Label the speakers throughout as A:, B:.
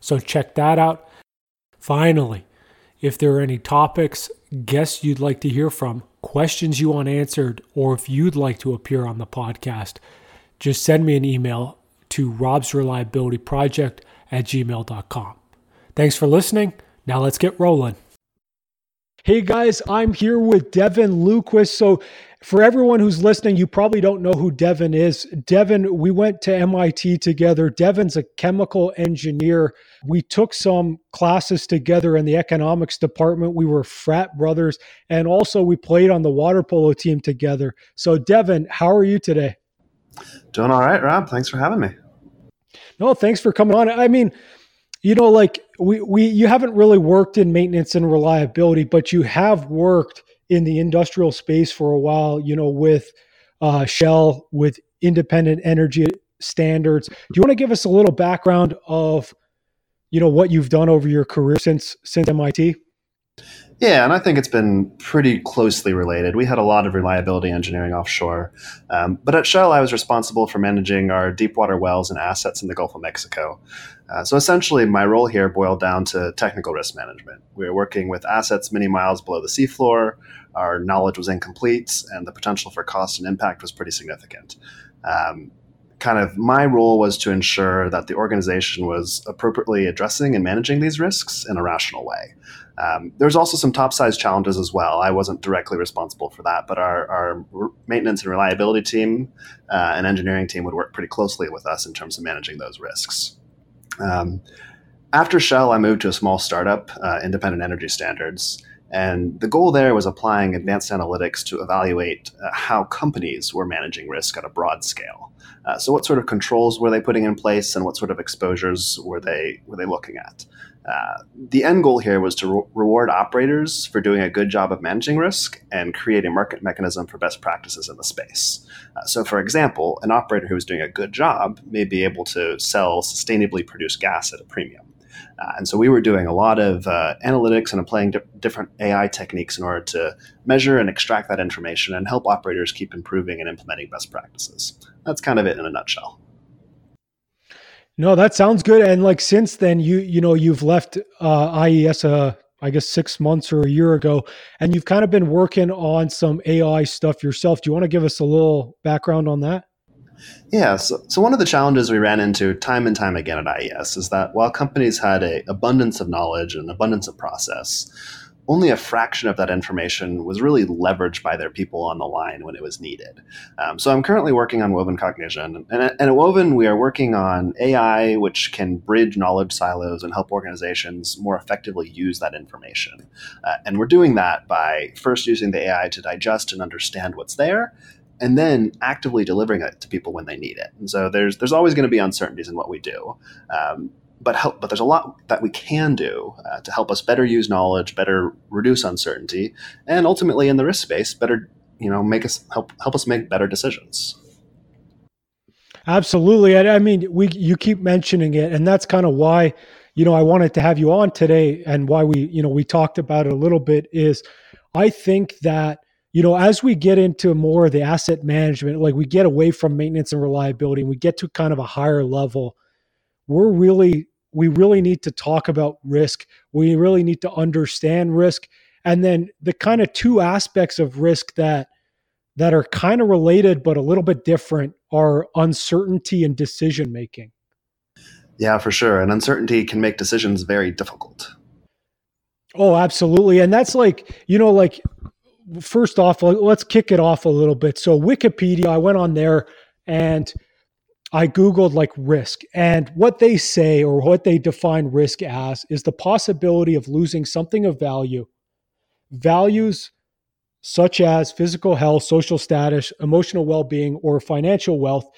A: So check that out. Finally, if there are any topics, guests you'd like to hear from, questions you want answered, or if you'd like to appear on the podcast, just send me an email to Rob's Reliability Project at gmail.com. Thanks for listening. Now let's get rolling. Hey guys, I'm here with Devin Lewquist. So, for everyone who's listening, you probably don't know who Devin is. Devin, we went to MIT together. Devin's a chemical engineer. We took some classes together in the economics department. We were frat brothers, and also we played on the water polo team together. So, Devin, how are you today?
B: Doing all right, Rob. Thanks for having me.
A: No, thanks for coming on. I mean, you know, like we we you haven't really worked in maintenance and reliability, but you have worked in the industrial space for a while. You know, with uh, Shell, with independent energy standards. Do you want to give us a little background of, you know, what you've done over your career since since MIT?
B: Yeah, and I think it's been pretty closely related. We had a lot of reliability engineering offshore, um, but at Shell, I was responsible for managing our deep water wells and assets in the Gulf of Mexico. Uh, so essentially, my role here boiled down to technical risk management. We were working with assets many miles below the seafloor. Our knowledge was incomplete, and the potential for cost and impact was pretty significant. Um, kind of my role was to ensure that the organization was appropriately addressing and managing these risks in a rational way. Um, there's also some topsides challenges as well. I wasn't directly responsible for that, but our, our maintenance and reliability team uh, and engineering team would work pretty closely with us in terms of managing those risks. Um, after Shell, I moved to a small startup, uh, Independent Energy Standards. And the goal there was applying advanced analytics to evaluate uh, how companies were managing risk at a broad scale. Uh, so, what sort of controls were they putting in place, and what sort of exposures were they were they looking at? Uh, the end goal here was to re- reward operators for doing a good job of managing risk and create a market mechanism for best practices in the space. Uh, so, for example, an operator who is doing a good job may be able to sell sustainably produced gas at a premium. Uh, and so we were doing a lot of uh, analytics and applying di- different AI techniques in order to measure and extract that information and help operators keep improving and implementing best practices. That's kind of it in a nutshell.
A: No, that sounds good. And like since then, you you know you've left uh, IES, uh, I guess six months or a year ago, and you've kind of been working on some AI stuff yourself. Do you want to give us a little background on that?
B: Yeah, so, so one of the challenges we ran into time and time again at IES is that while companies had an abundance of knowledge and abundance of process, only a fraction of that information was really leveraged by their people on the line when it was needed. Um, so I'm currently working on Woven Cognition. And, and at Woven, we are working on AI, which can bridge knowledge silos and help organizations more effectively use that information. Uh, and we're doing that by first using the AI to digest and understand what's there, and then actively delivering it to people when they need it. And so there's there's always going to be uncertainties in what we do. Um, but help, but there's a lot that we can do uh, to help us better use knowledge, better reduce uncertainty, and ultimately in the risk space, better you know make us help help us make better decisions.
A: Absolutely, I, I mean, we you keep mentioning it, and that's kind of why you know I wanted to have you on today, and why we you know we talked about it a little bit is I think that you know as we get into more of the asset management, like we get away from maintenance and reliability, and we get to kind of a higher level we're really we really need to talk about risk. We really need to understand risk. And then the kind of two aspects of risk that that are kind of related but a little bit different are uncertainty and decision making.
B: Yeah, for sure. And uncertainty can make decisions very difficult.
A: Oh, absolutely. And that's like, you know, like first off, let's kick it off a little bit. So Wikipedia, I went on there and I Googled like risk. And what they say or what they define risk as is the possibility of losing something of value. Values such as physical health, social status, emotional well being, or financial wealth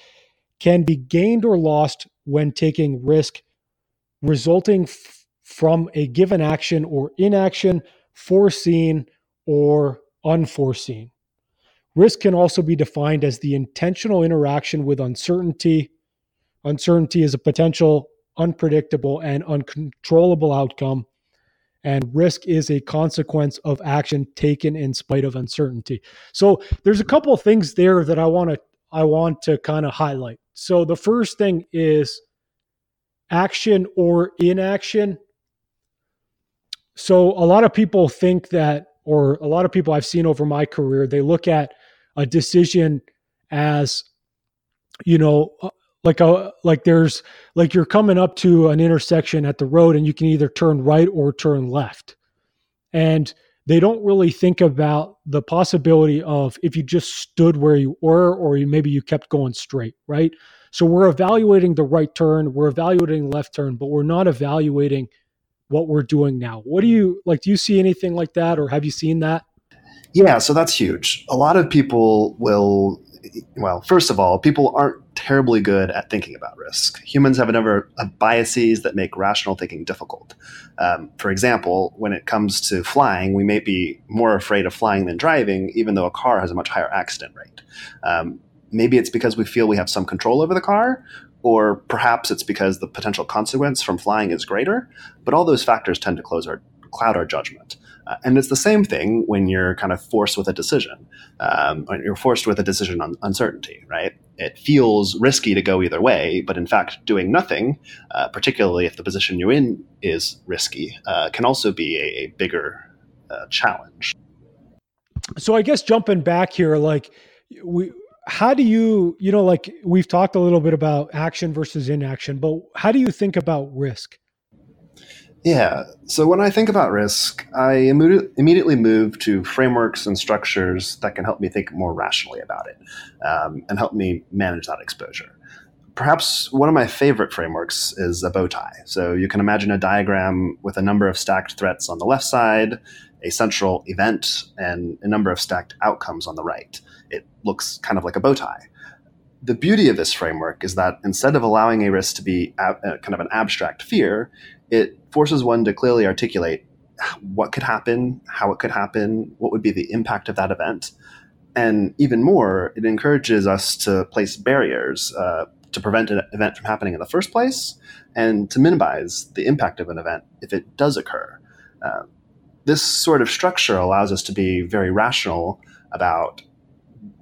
A: can be gained or lost when taking risk resulting f- from a given action or inaction, foreseen or unforeseen. Risk can also be defined as the intentional interaction with uncertainty. Uncertainty is a potential unpredictable and uncontrollable outcome, and risk is a consequence of action taken in spite of uncertainty. So there's a couple of things there that I want to I want to kind of highlight. So the first thing is action or inaction. So a lot of people think that or a lot of people I've seen over my career, they look at a decision as, you know, uh, like a like there's like you're coming up to an intersection at the road and you can either turn right or turn left. And they don't really think about the possibility of if you just stood where you were or you, maybe you kept going straight, right? So we're evaluating the right turn, we're evaluating left turn, but we're not evaluating what we're doing now. What do you like? Do you see anything like that, or have you seen that?
B: Yeah, so that's huge. A lot of people will, well, first of all, people aren't terribly good at thinking about risk. Humans have a number of biases that make rational thinking difficult. Um, for example, when it comes to flying, we may be more afraid of flying than driving, even though a car has a much higher accident rate. Um, maybe it's because we feel we have some control over the car, or perhaps it's because the potential consequence from flying is greater. But all those factors tend to close our, cloud our judgment. Uh, and it's the same thing when you're kind of forced with a decision. Um, you're forced with a decision on uncertainty, right? It feels risky to go either way, but in fact, doing nothing, uh, particularly if the position you're in is risky, uh, can also be a, a bigger uh, challenge.
A: So I guess jumping back here, like we how do you you know like we've talked a little bit about action versus inaction but how do you think about risk
B: yeah. So when i think about risk i immediately move to frameworks and structures that can help me think more rationally about it um, and help me manage that exposure. Perhaps one of my favorite frameworks is a bow tie. So you can imagine a diagram with a number of stacked threats on the left side a central event and a number of stacked outcomes on the right. It looks kind of like a bow tie. The beauty of this framework is that instead of allowing a risk to be uh, kind of an abstract fear, it forces one to clearly articulate what could happen, how it could happen, what would be the impact of that event. And even more, it encourages us to place barriers uh, to prevent an event from happening in the first place and to minimize the impact of an event if it does occur. Uh, this sort of structure allows us to be very rational about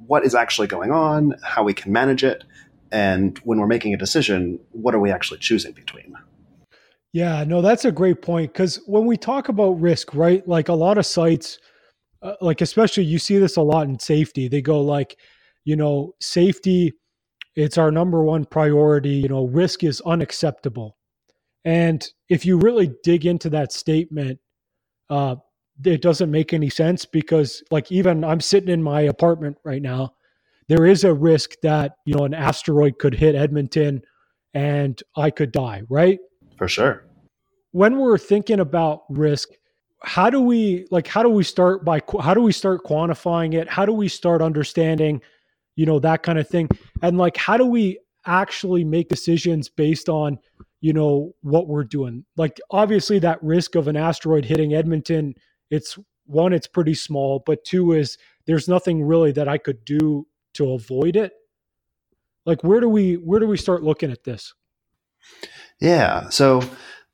B: what is actually going on, how we can manage it, and when we're making a decision, what are we actually choosing between?
A: Yeah, no, that's a great point because when we talk about risk, right? Like a lot of sites, uh, like especially you see this a lot in safety. They go like, you know, safety, it's our number one priority. You know, risk is unacceptable. And if you really dig into that statement, uh, it doesn't make any sense because like even I'm sitting in my apartment right now, there is a risk that, you know, an asteroid could hit Edmonton and I could die, right?
B: For sure.
A: When we're thinking about risk, how do we like how do we start by how do we start quantifying it? How do we start understanding, you know, that kind of thing? And like how do we actually make decisions based on you know what we're doing like obviously that risk of an asteroid hitting edmonton it's one it's pretty small but two is there's nothing really that i could do to avoid it like where do we where do we start looking at this
B: yeah so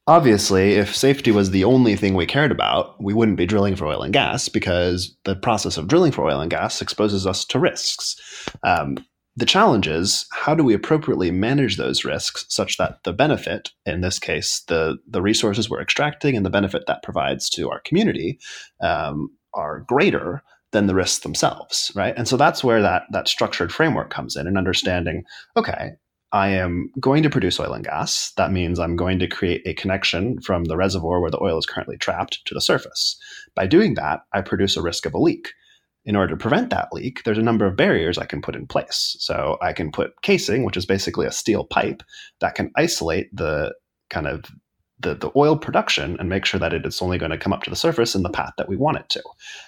B: obviously if safety was the only thing we cared about we wouldn't be drilling for oil and gas because the process of drilling for oil and gas exposes us to risks um, the challenge is how do we appropriately manage those risks such that the benefit, in this case, the, the resources we're extracting and the benefit that provides to our community, um, are greater than the risks themselves, right? And so that's where that that structured framework comes in and understanding, okay, I am going to produce oil and gas. That means I'm going to create a connection from the reservoir where the oil is currently trapped to the surface. By doing that, I produce a risk of a leak. In order to prevent that leak, there's a number of barriers I can put in place. So I can put casing, which is basically a steel pipe that can isolate the kind of the, the oil production and make sure that it is only going to come up to the surface in the path that we want it to.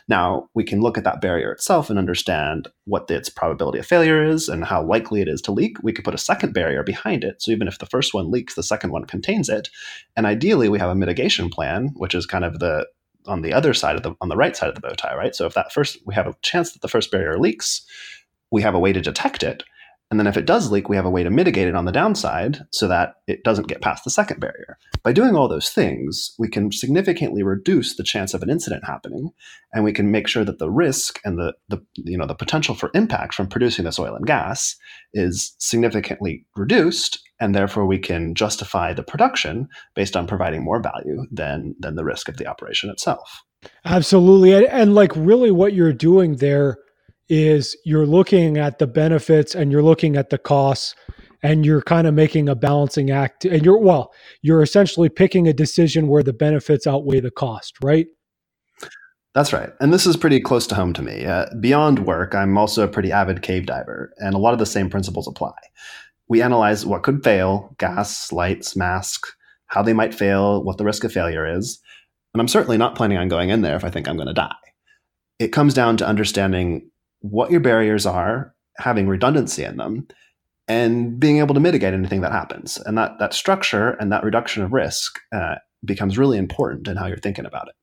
B: Now, we can look at that barrier itself and understand what its probability of failure is and how likely it is to leak. We could put a second barrier behind it. So even if the first one leaks, the second one contains it. And ideally, we have a mitigation plan, which is kind of the on the other side of the on the right side of the bow tie, right? So if that first we have a chance that the first barrier leaks, we have a way to detect it and then if it does leak, we have a way to mitigate it on the downside so that it doesn't get past the second barrier. By doing all those things, we can significantly reduce the chance of an incident happening, and we can make sure that the risk and the, the you know the potential for impact from producing this oil and gas is significantly reduced, and therefore we can justify the production based on providing more value than than the risk of the operation itself.
A: Absolutely, and, and like really, what you're doing there is you're looking at the benefits and you're looking at the costs and you're kind of making a balancing act and you're well you're essentially picking a decision where the benefits outweigh the cost right?
B: That's right. And this is pretty close to home to me. Uh, beyond work i'm also a pretty avid cave diver and a lot of the same principles apply. We analyze what could fail gas lights mask how they might fail what the risk of failure is and i'm certainly not planning on going in there if i think i'm going to die. It comes down to understanding what your barriers are, having redundancy in them, and being able to mitigate anything that happens. And that that structure and that reduction of risk uh, becomes really important in how you're thinking about it.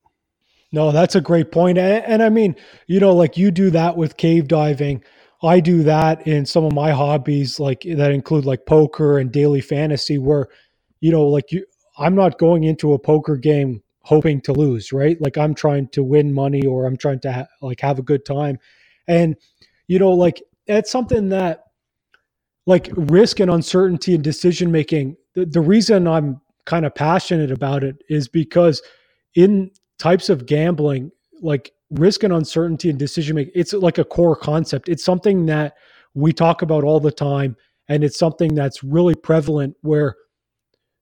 A: No, that's a great point. And, and I mean, you know, like you do that with cave diving. I do that in some of my hobbies, like that include like poker and daily fantasy, where, you know, like you, I'm not going into a poker game hoping to lose, right? Like I'm trying to win money or I'm trying to ha- like have a good time. And, you know, like that's something that, like risk and uncertainty and decision making, the, the reason I'm kind of passionate about it is because in types of gambling, like risk and uncertainty and decision making, it's like a core concept. It's something that we talk about all the time. And it's something that's really prevalent where,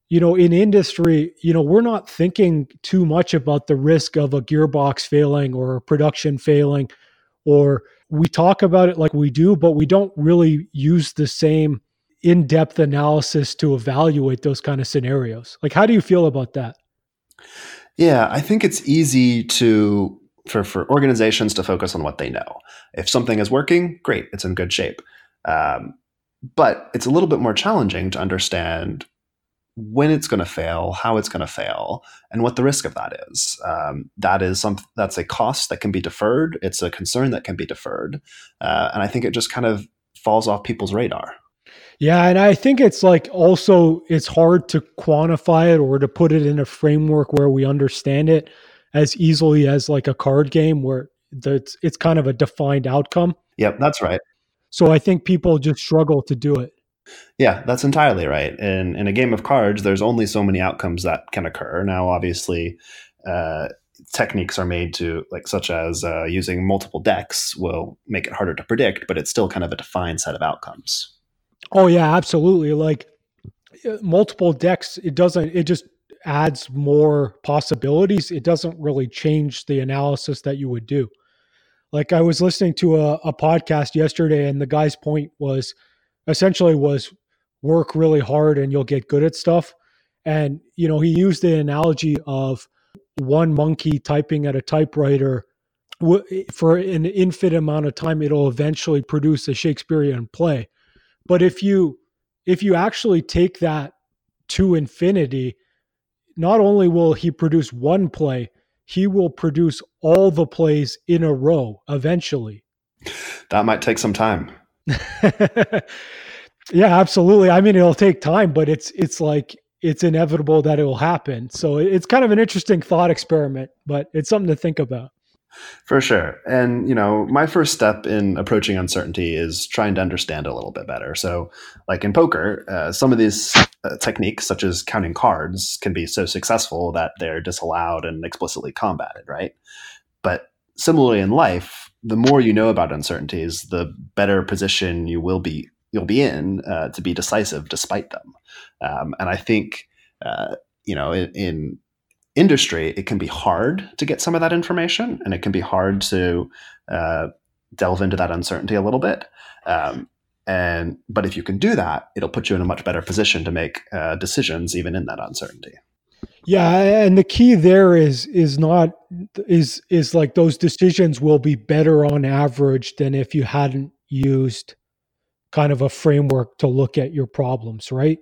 A: you know, in industry, you know, we're not thinking too much about the risk of a gearbox failing or a production failing or we talk about it like we do, but we don't really use the same in depth analysis to evaluate those kind of scenarios. Like, how do you feel about that?
B: Yeah, I think it's easy to for for organizations to focus on what they know. If something is working, great, it's in good shape. Um, but it's a little bit more challenging to understand when it's going to fail, how it's going to fail, and what the risk of that is. Um, that is some that's a cost that can be deferred. It's a concern that can be deferred, uh, and I think it just kind of falls off people's radar.
A: Yeah, and I think it's like also it's hard to quantify it or to put it in a framework where we understand it as easily as like a card game where it's it's kind of a defined outcome.
B: Yep, that's right.
A: So I think people just struggle to do it.
B: Yeah, that's entirely right. In in a game of cards, there's only so many outcomes that can occur. Now, obviously, uh, techniques are made to like such as uh, using multiple decks will make it harder to predict, but it's still kind of a defined set of outcomes.
A: Oh yeah, absolutely. Like uh, multiple decks, it doesn't. It just adds more possibilities. It doesn't really change the analysis that you would do. Like I was listening to a, a podcast yesterday, and the guy's point was essentially was work really hard and you'll get good at stuff. And, you know, he used the analogy of one monkey typing at a typewriter for an infinite amount of time, it'll eventually produce a Shakespearean play. But if you if you actually take that to infinity, not only will he produce one play, he will produce all the plays in a row eventually.
B: That might take some time.
A: yeah, absolutely. I mean, it'll take time, but it's it's like it's inevitable that it will happen. So it's kind of an interesting thought experiment, but it's something to think about.
B: For sure. And, you know, my first step in approaching uncertainty is trying to understand a little bit better. So, like in poker, uh, some of these uh, techniques, such as counting cards, can be so successful that they're disallowed and explicitly combated, right? But similarly in life, the more you know about uncertainties, the better position you will be you'll be in uh, to be decisive despite them. Um, and I think uh, you know in, in, industry it can be hard to get some of that information, and it can be hard to uh, delve into that uncertainty a little bit. Um, and but if you can do that, it'll put you in a much better position to make uh, decisions even in that uncertainty.
A: Yeah, and the key there is is not is is like those decisions will be better on average than if you hadn't used kind of a framework to look at your problems, right?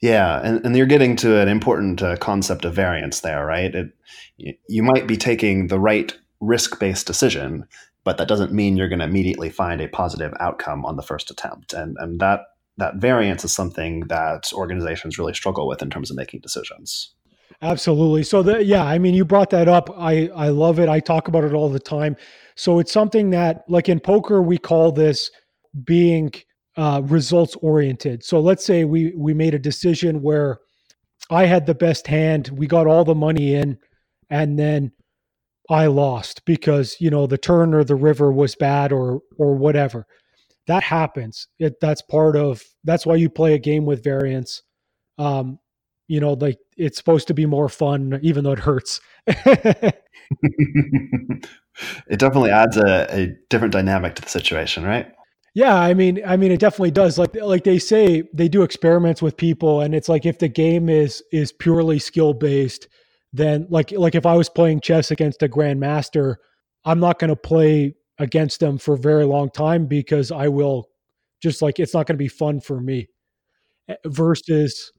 B: Yeah, and, and you're getting to an important uh, concept of variance there, right? It, you might be taking the right risk based decision, but that doesn't mean you're going to immediately find a positive outcome on the first attempt. And, and that, that variance is something that organizations really struggle with in terms of making decisions.
A: Absolutely. So the, yeah, I mean, you brought that up. I, I love it. I talk about it all the time. So it's something that like in poker, we call this being uh, results oriented. So let's say we, we made a decision where I had the best hand, we got all the money in, and then I lost because you know the turn or the river was bad or or whatever. That happens. It that's part of that's why you play a game with variance. Um, you know, like it's supposed to be more fun, even though it hurts.
B: it definitely adds a, a different dynamic to the situation, right?
A: Yeah, I mean, I mean, it definitely does. Like, like they say, they do experiments with people, and it's like if the game is is purely skill based, then like like if I was playing chess against a grandmaster, I'm not going to play against them for a very long time because I will just like it's not going to be fun for me. Eh, versus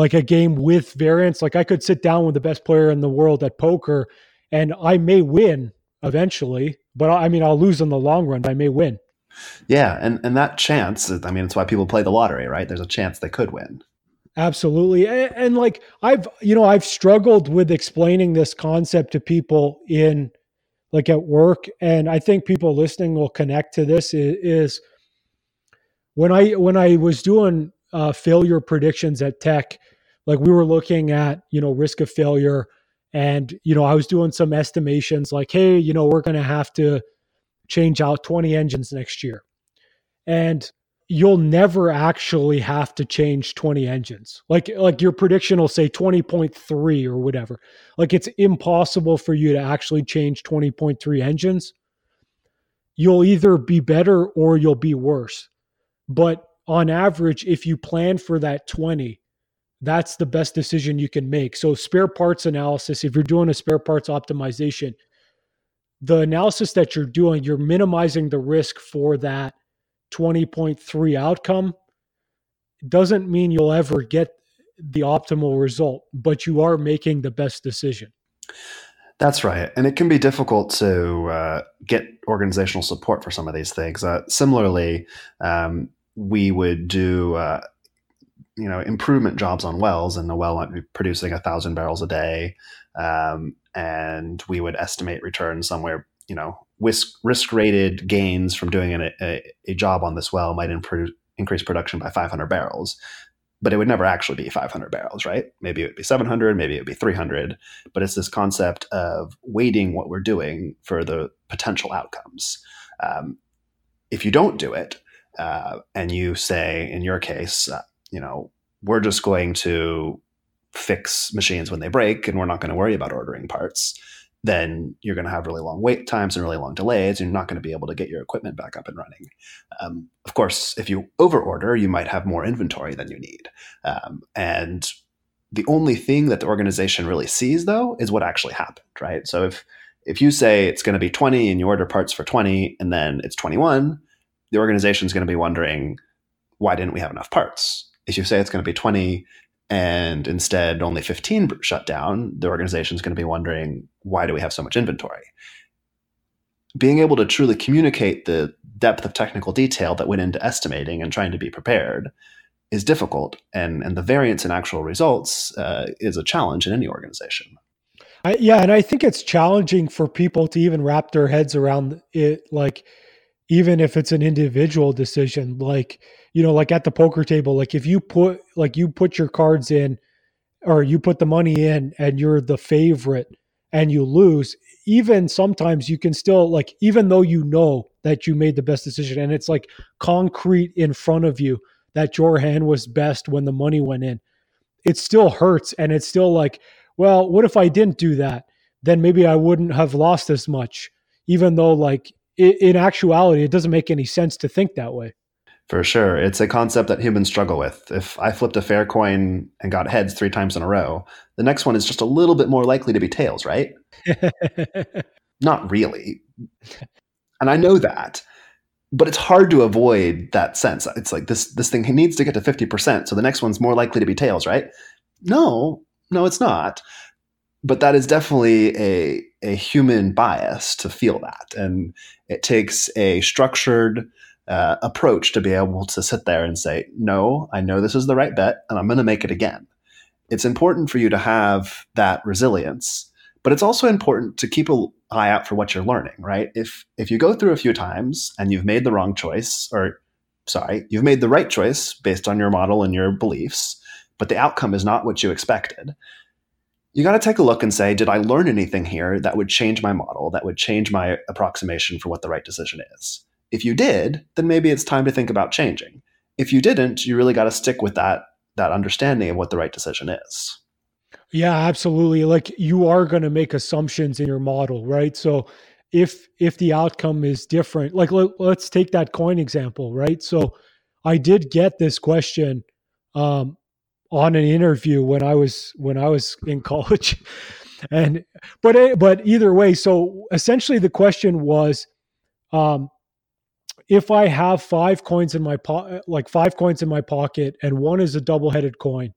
A: like a game with variance, like I could sit down with the best player in the world at poker, and I may win eventually, but I mean I'll lose in the long run. But I may win.
B: Yeah, and and that chance, I mean, it's why people play the lottery, right? There's a chance they could win.
A: Absolutely. And, and, like I've, you know, I've struggled with explaining this concept to people in like at work. And I think people listening will connect to this is, is when I, when I was doing uh, failure predictions at Teck, like we were looking at, you know, risk of failure and, you know, I was doing some estimations like, Hey, you know, we're going to have to change out 20 engines next year. And you'll never actually have to change 20 engines. Like like your prediction will say 20.3 or whatever. Like it's impossible for you to actually change 20.3 engines. You'll either be better or you'll be worse. But on average if you plan for that 20, that's the best decision you can make. So spare parts analysis, if you're doing a spare parts optimization, the analysis that you're doing, you're minimizing the risk for that 20.3 outcome doesn't mean you'll ever get the optimal result, but you are making the best decision.
B: That's right. And it can be difficult to uh, get organizational support for some of these things. Uh, similarly, um, we would do, uh, you know, improvement jobs on wells, and the well might be producing a thousand barrels a day. Um, and we would estimate returns somewhere you know risk risk rated gains from doing a, a, a job on this well might improve, increase production by 500 barrels but it would never actually be 500 barrels right maybe it would be 700 maybe it would be 300 but it's this concept of weighting what we're doing for the potential outcomes um, if you don't do it uh, and you say in your case uh, you know we're just going to fix machines when they break and we're not going to worry about ordering parts then you're going to have really long wait times and really long delays. And you're not going to be able to get your equipment back up and running. Um, of course, if you overorder, you might have more inventory than you need. Um, and the only thing that the organization really sees, though, is what actually happened, right? So if if you say it's going to be 20 and you order parts for 20 and then it's 21, the organization is going to be wondering, why didn't we have enough parts? If you say it's going to be 20 and instead only 15 shut down, the organization is going to be wondering, why do we have so much inventory? Being able to truly communicate the depth of technical detail that went into estimating and trying to be prepared is difficult, and, and the variance in actual results uh, is a challenge in any organization.
A: I, yeah, and I think it's challenging for people to even wrap their heads around it. Like, even if it's an individual decision, like you know, like at the poker table, like if you put like you put your cards in or you put the money in and you're the favorite and you lose, even sometimes you can still like even though you know that you made the best decision and it's like concrete in front of you that your hand was best when the money went in it still hurts and it's still like well what if i didn't do that? Then maybe i wouldn't have lost as much even though like in actuality it doesn't make any sense to think that way
B: for sure. It's a concept that humans struggle with. If I flipped a fair coin and got heads three times in a row, the next one is just a little bit more likely to be tails, right? Not really. And I know that. But it's hard to avoid that sense. It's like this this thing needs to get to 50%, so the next one's more likely to be tails, right? No, no, it's not. But that is definitely a a human bias to feel that. And it takes a structured uh, approach to be able to sit there and say, no, I know this is the right bet and I'm going to make it again. It's important for you to have that resilience, but it's also important to keep an eye out for what you're learning, right? If if you go through a few times and you've made the wrong choice or sorry, you've made the right choice based on your model and your beliefs, but the outcome is not what you expected. You got to take a look and say, did I learn anything here that would change my model, that would change my approximation for what the right decision is? If you did, then maybe it's time to think about changing. If you didn't, you really got to stick with that that understanding of what the right decision is.
A: Yeah, absolutely. Like you are going to make assumptions in your model, right? So if if the outcome is different, like let, us take that coin example, right? So I did get this question um, on an interview when I was when I was in college, and but but either way, so essentially the question was, um, if I have five coins in my po- like five coins in my pocket and one is a double-headed coin,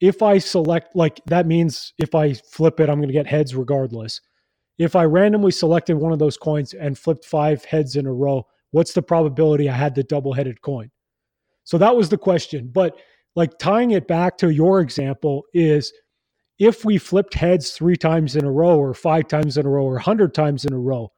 A: if I select like that means if I flip it, I'm going to get heads regardless. If I randomly selected one of those coins and flipped five heads in a row, what's the probability I had the double-headed coin? So that was the question. But like tying it back to your example is if we flipped heads three times in a row or five times in a row or 100 times in a row,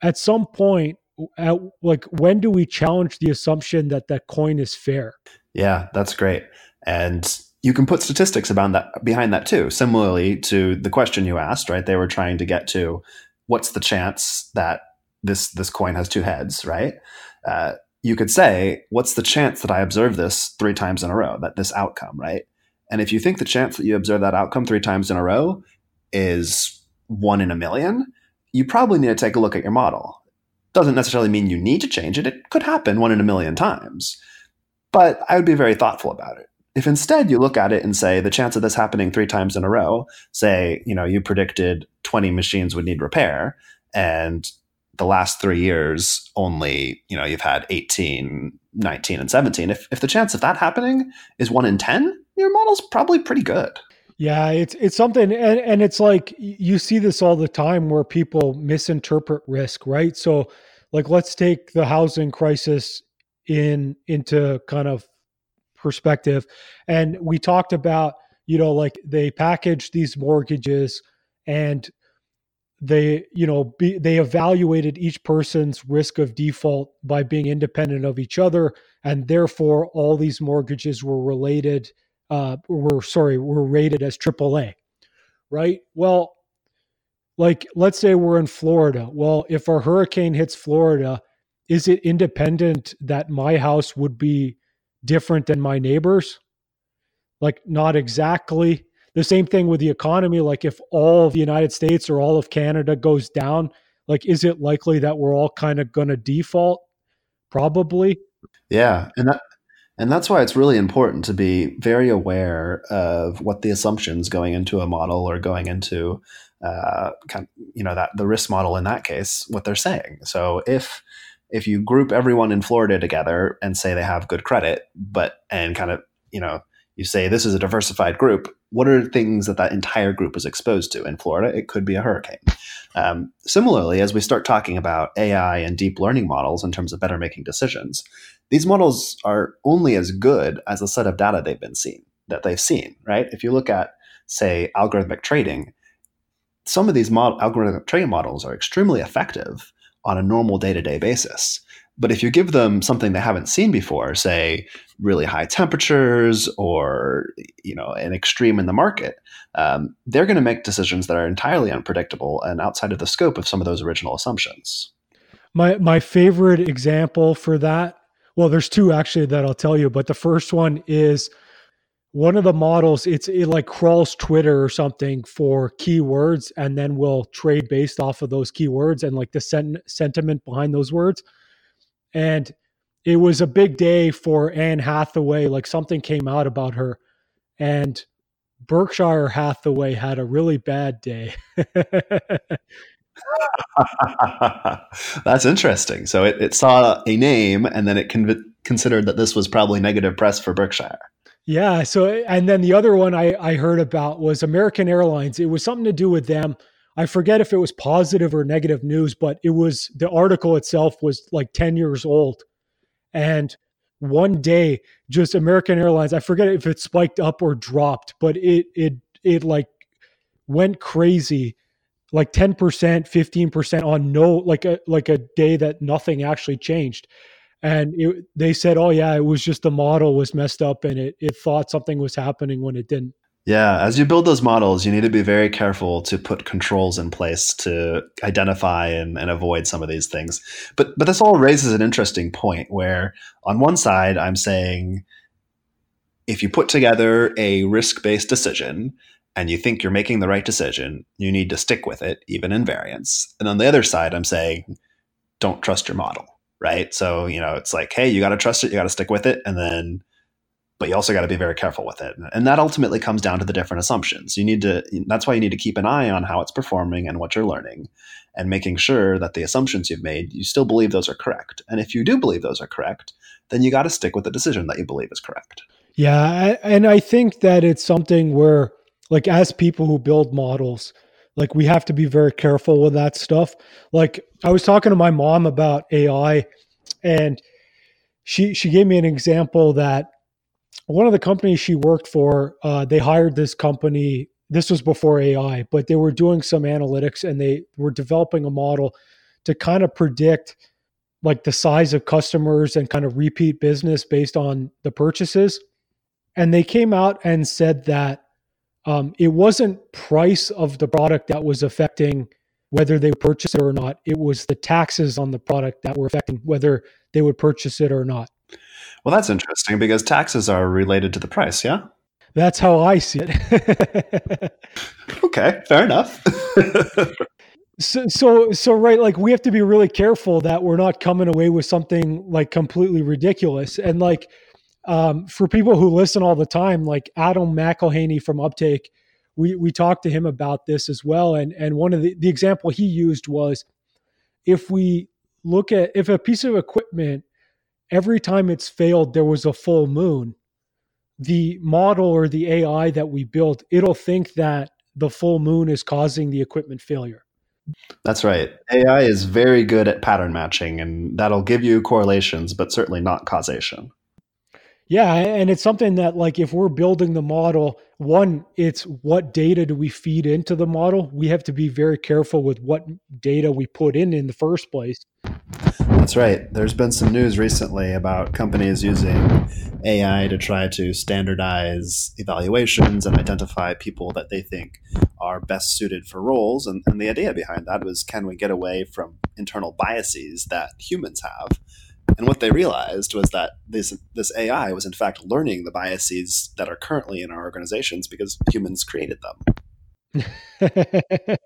A: at some point at, like when do we challenge the assumption that that coin is fair?
B: Yeah, that's great. And you can put statistics about that behind that too. Similarly to the question you asked, right? They were trying to get to what's the chance that this this coin has two heads, right? Uh, you could say, what's the chance that I observe this three times in a row, that this outcome, right? And if you think the chance that you observe that outcome three times in a row is one in a million, you probably need to take a look at your model doesn't necessarily mean you need to change it. It could happen one in a million times. But I would be very thoughtful about it. If instead you look at it and say the chance of this happening three times in a row, say, you know, you predicted 20 machines would need repair and the last three years only, you know, you've had 18, 19, and 17. If, if the chance of that happening is one in 10, your model's probably pretty good.
A: Yeah, it's it's something, and, and it's like you see this all the time where people misinterpret risk, right? So, like, let's take the housing crisis in into kind of perspective, and we talked about you know like they packaged these mortgages and they you know be, they evaluated each person's risk of default by being independent of each other and therefore all these mortgages were related uh, were sorry were rated as AAA, right? Well, like let's say we're in Florida. Well, if a hurricane hits Florida, is it independent that my house would be different than my neighbors? Like not exactly. The same thing with the economy. Like if all of the United States or all of Canada goes down, like is it likely that we're all kind of going to default? Probably.
B: Yeah, and that and that's why it's really important to be very aware of what the assumptions going into a model or going into, uh, kind of, you know, that the risk model in that case, what they're saying. So if if you group everyone in Florida together and say they have good credit, but and kind of you know you say this is a diversified group, what are things that that entire group is exposed to? In Florida, it could be a hurricane. Um, similarly, as we start talking about AI and deep learning models in terms of better making decisions, these models are only as good as the set of data they've been seen that they've seen, right? If you look at, say, algorithmic trading, some of these model, algorithmic trading models are extremely effective on a normal day-to-day basis. But if you give them something they haven't seen before, say really high temperatures or you know an extreme in the market, um, they're going to make decisions that are entirely unpredictable and outside of the scope of some of those original assumptions.
A: My my favorite example for that, well, there's two actually that I'll tell you, but the first one is one of the models it's it like crawls twitter or something for keywords and then will trade based off of those keywords and like the sen- sentiment behind those words and it was a big day for anne hathaway like something came out about her and berkshire hathaway had a really bad day
B: that's interesting so it, it saw a name and then it considered that this was probably negative press for berkshire
A: yeah. So, and then the other one I, I heard about was American Airlines. It was something to do with them. I forget if it was positive or negative news, but it was the article itself was like 10 years old. And one day, just American Airlines, I forget if it spiked up or dropped, but it, it, it like went crazy like 10%, 15% on no, like a, like a day that nothing actually changed and it, they said, "Oh yeah, it was just the model was messed up, and it it thought something was happening when it didn't."
B: Yeah, as you build those models, you need to be very careful to put controls in place to identify and, and avoid some of these things. But but this all raises an interesting point where on one side I'm saying if you put together a risk-based decision and you think you're making the right decision, you need to stick with it, even in variance. And on the other side, I'm saying don't trust your model right? So, you know, it's like, hey, you got to trust it, you got to stick with it. And then, but you also got to be very careful with it. And that ultimately comes down to the different assumptions. You need to, that's why you need to keep an eye on how it's performing and what you're learning and making sure that the assumptions you've made, you still believe those are correct. And if you do believe those are correct, then you got to stick with the decision that you believe is correct.
A: Yeah. And I think that it's something where, like, as people who build models, like we have to be very careful with that stuff. Like I was talking to my mom about AI and she she gave me an example that one of the companies she worked for, uh, they hired this company. This was before AI, but they were doing some analytics and they were developing a model to kind of predict like the size of customers and kind of repeat business based on the purchases. And they came out and said that um, it wasn't price of the product that was affecting whether they purchase it or not. It was the taxes on the product that were affecting whether they would purchase it or not.
B: Well, that's interesting because taxes are related to the price, yeah?
A: That's how I see it.
B: okay, fair enough.
A: so, so, so, right, like we have to be really careful that we're not coming away with something like completely ridiculous. And like, um, for people who listen all the time, like Adam McElhaney from Uptake, we we talked to him about this as well. And and one of the, the example he used was if we look at if a piece of equipment every time it's failed there was a full moon, the model or the AI that we built, it'll think that the full moon is causing the equipment failure.
B: That's right. AI is very good at pattern matching, and that'll give you correlations, but certainly not causation.
A: Yeah, and it's something that like if we're building the model, one, it's what data do we feed into the model? We have to be very careful with what data we put in in the first place.
B: That's right. There's been some news recently about companies using AI to try to standardize evaluations and identify people that they think are best suited for roles. And, and the idea behind that was can we get away from internal biases that humans have and what they realized was that this this AI was in fact learning the biases that are currently in our organizations because humans created them.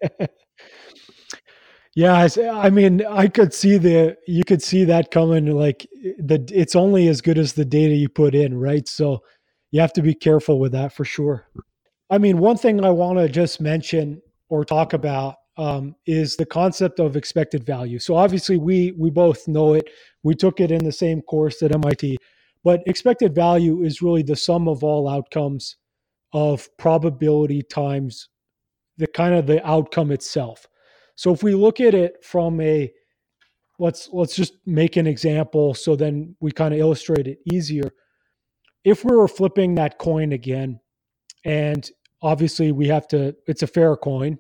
A: yeah, I mean, I could see the you could see that coming. Like the it's only as good as the data you put in, right? So you have to be careful with that for sure. I mean, one thing I want to just mention or talk about um, is the concept of expected value. So obviously, we we both know it. We took it in the same course at MIT, but expected value is really the sum of all outcomes of probability times the kind of the outcome itself. So if we look at it from a let's let's just make an example so then we kind of illustrate it easier. If we were flipping that coin again and obviously we have to it's a fair coin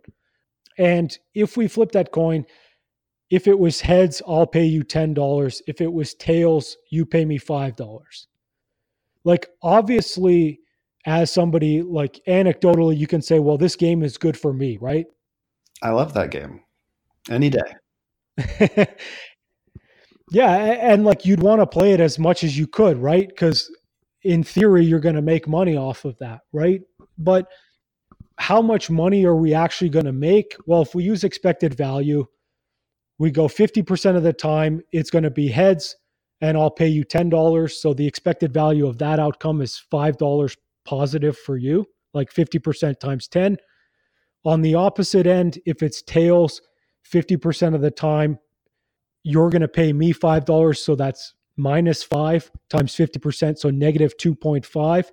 A: and if we flip that coin, if it was heads, I'll pay you $10. If it was tails, you pay me $5. Like, obviously, as somebody like anecdotally, you can say, well, this game is good for me, right?
B: I love that game any day.
A: yeah. And like, you'd want to play it as much as you could, right? Because in theory, you're going to make money off of that, right? But how much money are we actually going to make? Well, if we use expected value, we go 50% of the time, it's going to be heads, and I'll pay you $10. So the expected value of that outcome is $5 positive for you, like 50% times 10. On the opposite end, if it's tails, 50% of the time, you're going to pay me $5. So that's minus five times 50%. So negative 2.5.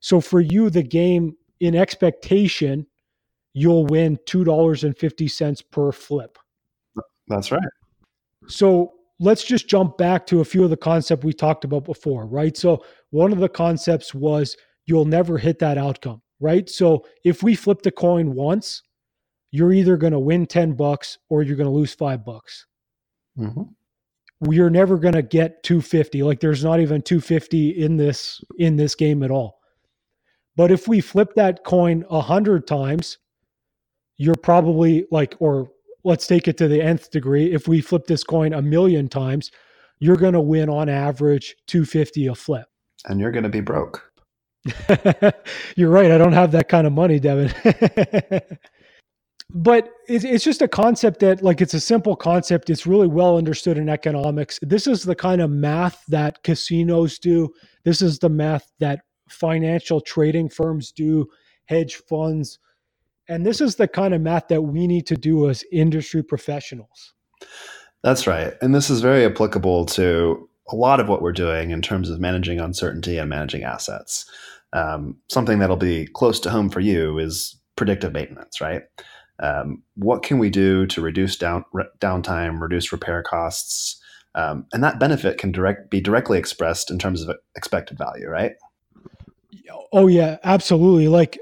A: So for you, the game in expectation, you'll win $2.50 per flip.
B: That's right.
A: So let's just jump back to a few of the concepts we talked about before, right? So one of the concepts was you'll never hit that outcome, right? So if we flip the coin once, you're either going to win 10 bucks or you're going to lose five bucks. Mm-hmm. You're never going to get 250. Like there's not even 250 in this in this game at all. But if we flip that coin a hundred times, you're probably like, or let's take it to the nth degree. If we flip this coin a million times, you're going to win on average 250 a flip.
B: And you're going to be broke.
A: you're right. I don't have that kind of money, Devin. but it's, it's just a concept that, like, it's a simple concept. It's really well understood in economics. This is the kind of math that casinos do. This is the math that financial trading firms do, hedge funds, and this is the kind of math that we need to do as industry professionals.
B: That's right. And this is very applicable to a lot of what we're doing in terms of managing uncertainty and managing assets. Um, something that'll be close to home for you is predictive maintenance, right? Um, what can we do to reduce down re- downtime, reduce repair costs, um, and that benefit can direct be directly expressed in terms of expected value, right?
A: Oh yeah, absolutely. Like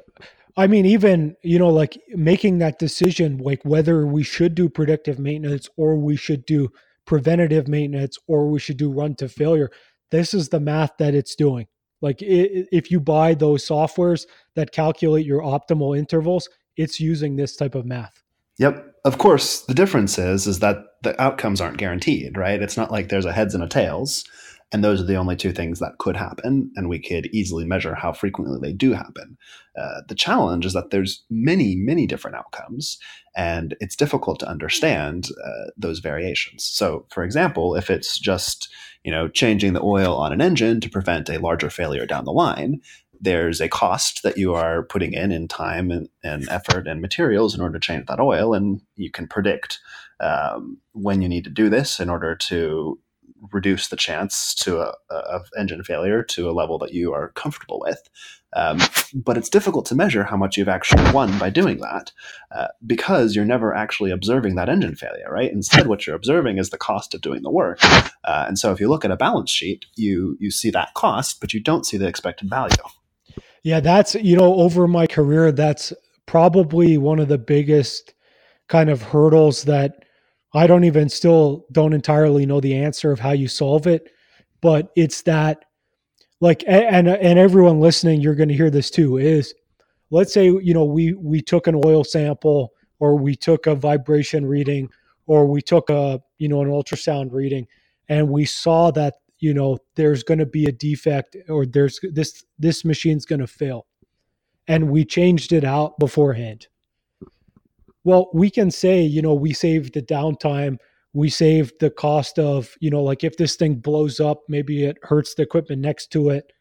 A: I mean, even, you know, like making that decision, like whether we should do predictive maintenance or we should do preventative maintenance or we should do run to failure. This is the math that it's doing. Like it, if you buy those softwares that calculate your optimal intervals, it's using this type of math.
B: Yep. Of course, the difference is is that the outcomes aren't guaranteed, right? It's not like there's a heads and a tails and those are the only two things that could happen and we could easily measure how frequently they do happen. Uh, the challenge is that there's many many different outcomes and it's difficult to understand uh, those variations. So for example if it's just you know changing the oil on an engine to prevent a larger failure down the line there's a cost that you are putting in in time and, and effort and materials in order to change that oil and you can predict um, when you need to do this in order to reduce the chance to a, of engine failure to a level that you are comfortable with. Um, but it's difficult to measure how much you've actually won by doing that uh, because you're never actually observing that engine failure, right? Instead, what you're observing is the cost of doing the work. Uh, and so, if you look at a balance sheet, you you see that cost, but you don't see the expected value.
A: Yeah, that's you know over my career, that's probably one of the biggest kind of hurdles that I don't even still don't entirely know the answer of how you solve it, but it's that like and and everyone listening you're going to hear this too is let's say you know we we took an oil sample or we took a vibration reading or we took a you know an ultrasound reading and we saw that you know there's going to be a defect or there's this this machine's going to fail. And we changed it out beforehand well, we can say, you know, we saved the downtime, we saved the cost of, you know, like if this thing blows up, maybe it hurts the equipment next to it.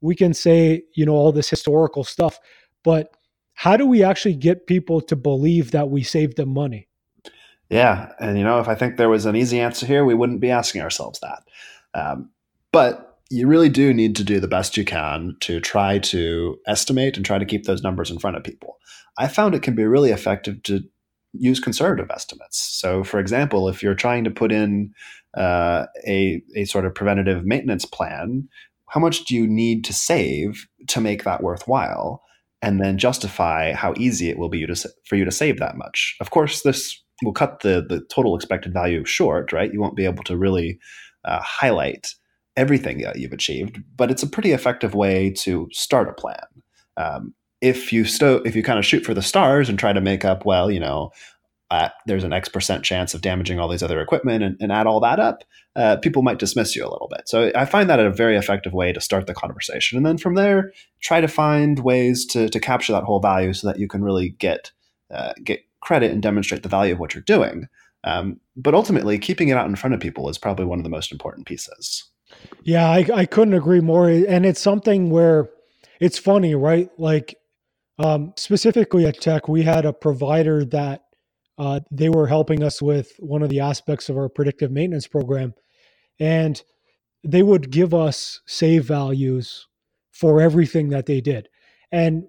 A: We can say, you know, all this historical stuff, but how do we actually get people to believe that we saved them money?
B: Yeah, and you know, if I think there was an easy answer here, we wouldn't be asking ourselves that. Um, but you really do need to do the best you can to try to estimate and try to keep those numbers in front of people. I found it can be really effective to use conservative estimates. So, for example, if you're trying to put in uh, a, a sort of preventative maintenance plan, how much do you need to save to make that worthwhile? And then justify how easy it will be to, for you to save that much. Of course, this will cut the the total expected value short, right? You won't be able to really uh, highlight everything that you've achieved, but it's a pretty effective way to start a plan. Um, if you sto- if you kind of shoot for the stars and try to make up, well, you know, uh, there's an X percent chance of damaging all these other equipment and, and add all that up, uh, people might dismiss you a little bit. So I find that a very effective way to start the conversation. And then from there, try to find ways to, to capture that whole value so that you can really get, uh, get credit and demonstrate the value of what you're doing. Um, but ultimately, keeping it out in front of people is probably one of the most important pieces.
A: Yeah, I, I couldn't agree more. And it's something where it's funny, right? Like, um, specifically at Teck, we had a provider that uh, they were helping us with one of the aspects of our predictive maintenance program. And they would give us save values for everything that they did. And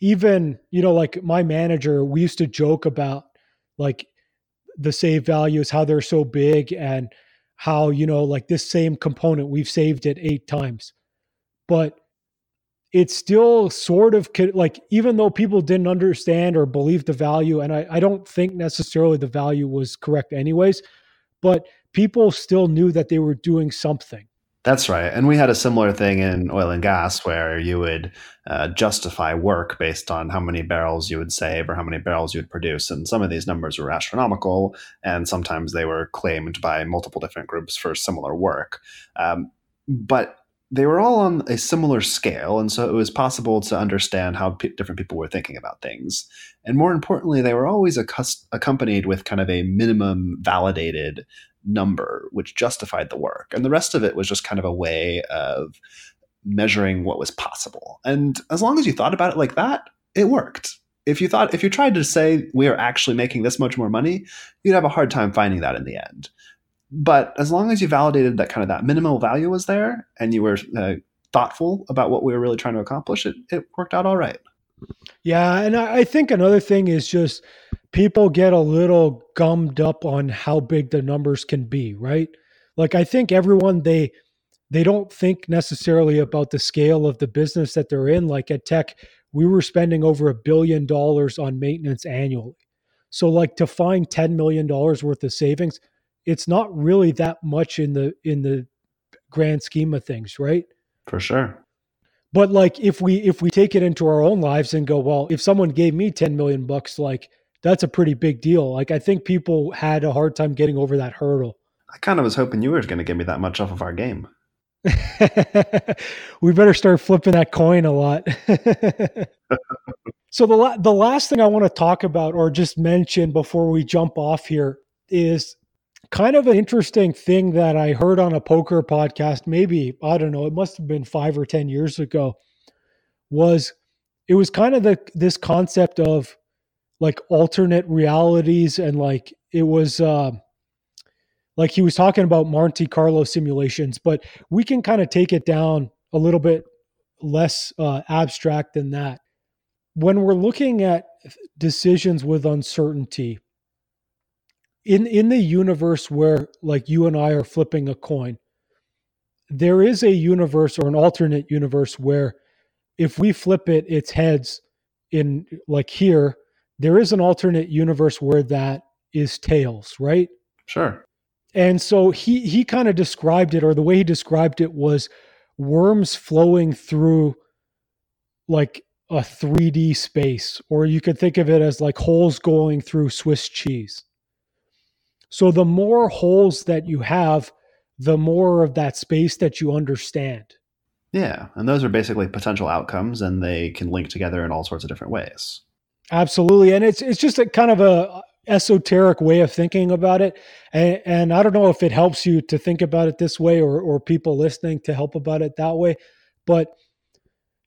A: even, you know, like my manager, we used to joke about like the save values, how they're so big and how, you know, like this same component, we've saved it eight times. But it's still sort of like even though people didn't understand or believe the value and I, I, don't think necessarily the value was correct anyways but people still knew that they were doing something
B: that's right and we had a similar thing in oil and gas where you would uh, justify work based on how many barrels you would save or how many barrels you would produce and some of these numbers were astronomical and sometimes they were claimed by multiple different groups for similar work um, but they were all on a similar scale, and so it was possible to understand how p- different people were thinking about things. And more importantly, they were always accompanied with kind of a minimum validated number, which justified the work. And the rest of it was just kind of a way of measuring what was possible. And as long as you thought about it like that, it worked. If you thought, if you tried to say we are actually making this much more money, you'd have a hard time finding that in the end but as long as you validated that kind of that minimal value was there and you were uh, thoughtful about what we were really trying to accomplish it, it worked out all right
A: yeah and i think another thing is just people get a little gummed up on how big the numbers can be right like i think everyone they they don't think necessarily about the scale of the business that they're in like at Teck we were spending over a billion dollars on maintenance annually so like to find 10 million dollars worth of savings it's not really that much in the in the grand scheme of things, right?
B: For sure.
A: But like if we if we take it into our own lives and go, well, if someone gave me 10 million bucks, like that's a pretty big deal. Like I think people had a hard time getting over that hurdle.
B: I kind of was hoping you were going to give me that much off of our game.
A: we better start flipping that coin a lot. so the la- the last thing I want to talk about or just mention before we jump off here is kind of an interesting thing that I heard on a poker podcast, maybe, I don't know, it must have been five or 10 years ago, was it was kind of the this concept of like alternate realities and like it was uh, like he was talking about Monte Carlo simulations, but we can kind of take it down a little bit less uh, abstract than that. When we're looking at decisions with uncertainty, in in the universe where like you and I are flipping a coin, there is a universe or an alternate universe where if we flip it, it's heads in like here, there is an alternate universe where that is tails, right?
B: Sure.
A: And so he he kind of described it, or the way he described it was worms flowing through like a 3D space, or you could think of it as like holes going through Swiss cheese. So the more holes that you have, the more of that space that you understand.
B: Yeah, and those are basically potential outcomes and they can link together in all sorts of different ways.
A: Absolutely. And it's it's just a kind of a esoteric way of thinking about it. And, and I don't know if it helps you to think about it this way or or people listening to help about it that way, but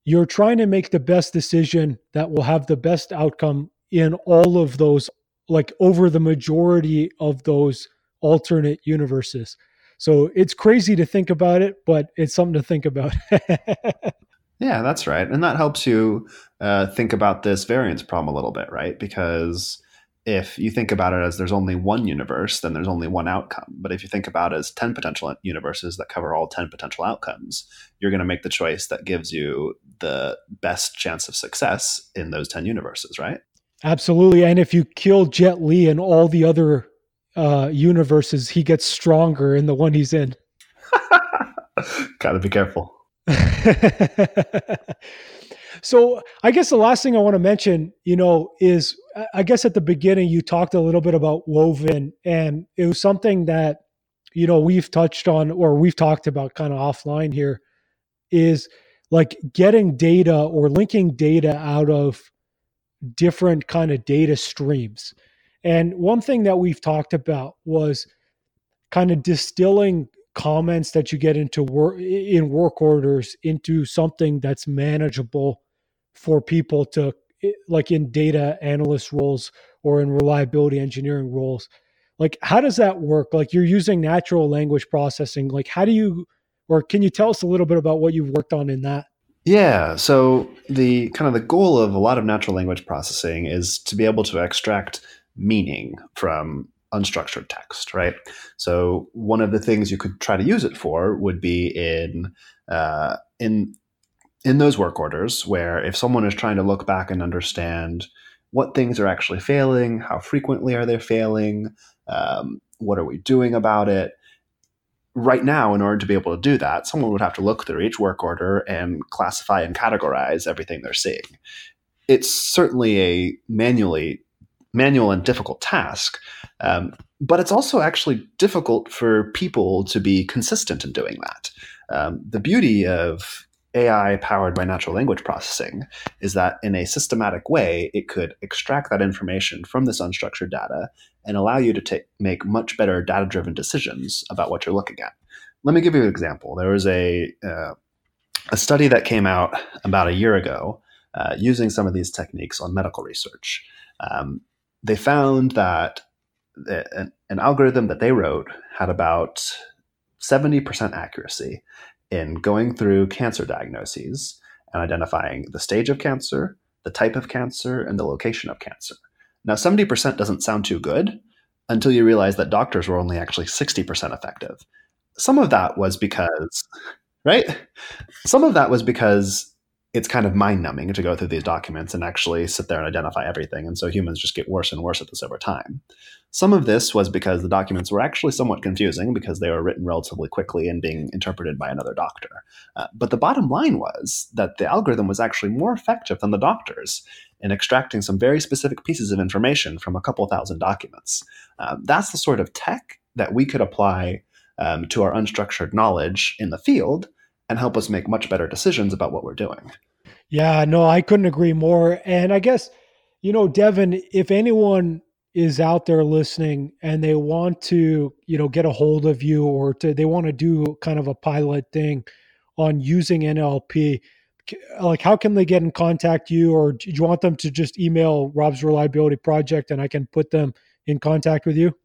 A: you're trying to make the best decision that will have the best outcome in all of those like over the majority of those alternate universes. So it's crazy to think about it, but it's something to think about.
B: yeah, that's right. And that helps you uh, think about this variance problem a little bit, right? Because if you think about it as there's only one universe, then there's only one outcome. But if you think about it as 10 potential universes that cover all 10 potential outcomes, you're going to make the choice that gives you the best chance of success in those 10 universes, right?
A: Absolutely. And if you kill Jet Li and all the other uh, universes, he gets stronger in the one he's in.
B: Gotta be careful.
A: so I guess the last thing I want to mention, you know, is I guess at the beginning you talked a little bit about woven and it was something that, you know, we've touched on or we've talked about kind of offline here is like getting data or linking data out of different kind of data streams. And one thing that we've talked about was kind of distilling comments that you get into work in work orders into something that's manageable for people to like in data analyst roles or in reliability engineering roles. Like how does that work? Like you're using natural language processing. Like how do you or can you tell us a little bit about what you've worked on in that
B: yeah so the kind of the goal of a lot of natural language processing is to be able to extract meaning from unstructured text, right? So one of the things you could try to use it for would be in uh, in in those work orders where if someone is trying to look back and understand what things are actually failing, how frequently are they failing, um, what are we doing about it. Right now, in order to be able to do that, someone would have to look through each work order and classify and categorize everything they're seeing. It's certainly a manually manual and difficult task. Um, but it's also actually difficult for people to be consistent in doing that. Um, the beauty of AI powered by natural language processing is that in a systematic way, it could extract that information from this unstructured data and allow you to take, make much better data driven decisions about what you're looking at. Let me give you an example. There was a, uh, a study that came out about a year ago uh, using some of these techniques on medical research. Um, they found that an, an algorithm that they wrote had about 70% accuracy in going through cancer diagnoses and identifying the stage of cancer, the type of cancer, and the location of cancer. Now, 70% doesn't sound too good until you realize that doctors were only actually 60% effective. Some of that was because, right? Some of that was because it's kind of mind numbing to go through these documents and actually sit there and identify everything. And so humans just get worse and worse at this over time. Some of this was because the documents were actually somewhat confusing because they were written relatively quickly and being interpreted by another doctor. Uh, but the bottom line was that the algorithm was actually more effective than the doctors in extracting some very specific pieces of information from a couple thousand documents. Um, that's the sort of tech that we could apply um, to our unstructured knowledge in the field and help us make much better decisions about what we're doing.
A: Yeah, no, I couldn't agree more. And I guess, you know, Devin, if anyone is out there listening and they want to, you know, get a hold of you or to they want to do kind of a pilot thing on using NLP, like how can they get in contact you or do you want them to just email Rob's Reliability Project and I can put them in contact with you?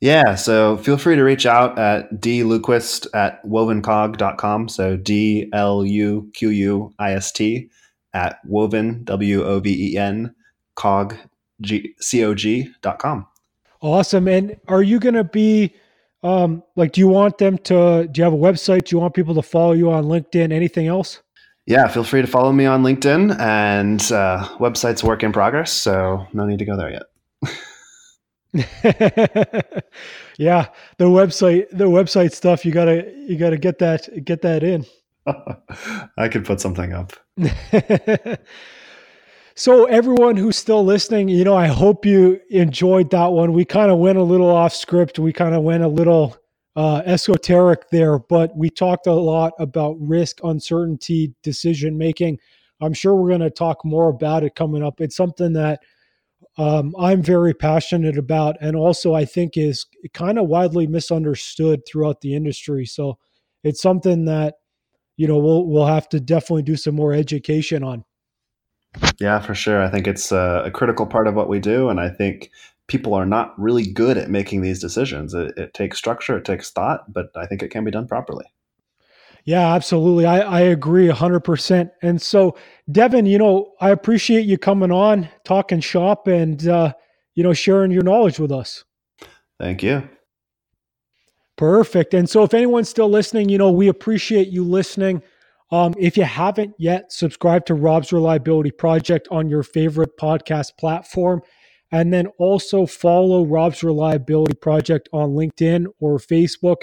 B: Yeah, so feel free to reach out at dluquist at wovencog.com. So D L U Q U I S T at woven, W O V E N, cog, C O G dot com.
A: Awesome. And are you going to be, um, like, do you want them to, do you have a website? Do you want people to follow you on LinkedIn? Anything else?
B: Yeah, feel free to follow me on LinkedIn and uh, website's work in progress. So no need to go there yet.
A: yeah, the website, the website stuff. You gotta, you gotta get that, get that in.
B: I could put something up.
A: so everyone who's still listening, you know, I hope you enjoyed that one. We kind of went a little off script. We kind of went a little uh, esoteric there, but we talked a lot about risk, uncertainty, decision making. I'm sure we're going to talk more about it coming up. It's something that um, I'm very passionate about, and also I think is kind of widely misunderstood throughout the industry. So it's something that you know we'll we'll have to definitely do some more education on.
B: Yeah, for sure. I think it's a, a critical part of what we do, and I think people are not really good at making these decisions. It, it takes structure, it takes thought, but I think it can be done properly.
A: Yeah, absolutely. I, I agree 100%. And so, Devin, you know, I appreciate you coming on, talking shop, and, uh, you know, sharing your knowledge with us.
B: Thank you.
A: Perfect. And so, if anyone's still listening, you know, we appreciate you listening. Um, if you haven't yet, subscribe to Rob's Reliability Project on your favorite podcast platform. And then also follow Rob's Reliability Project on LinkedIn or Facebook.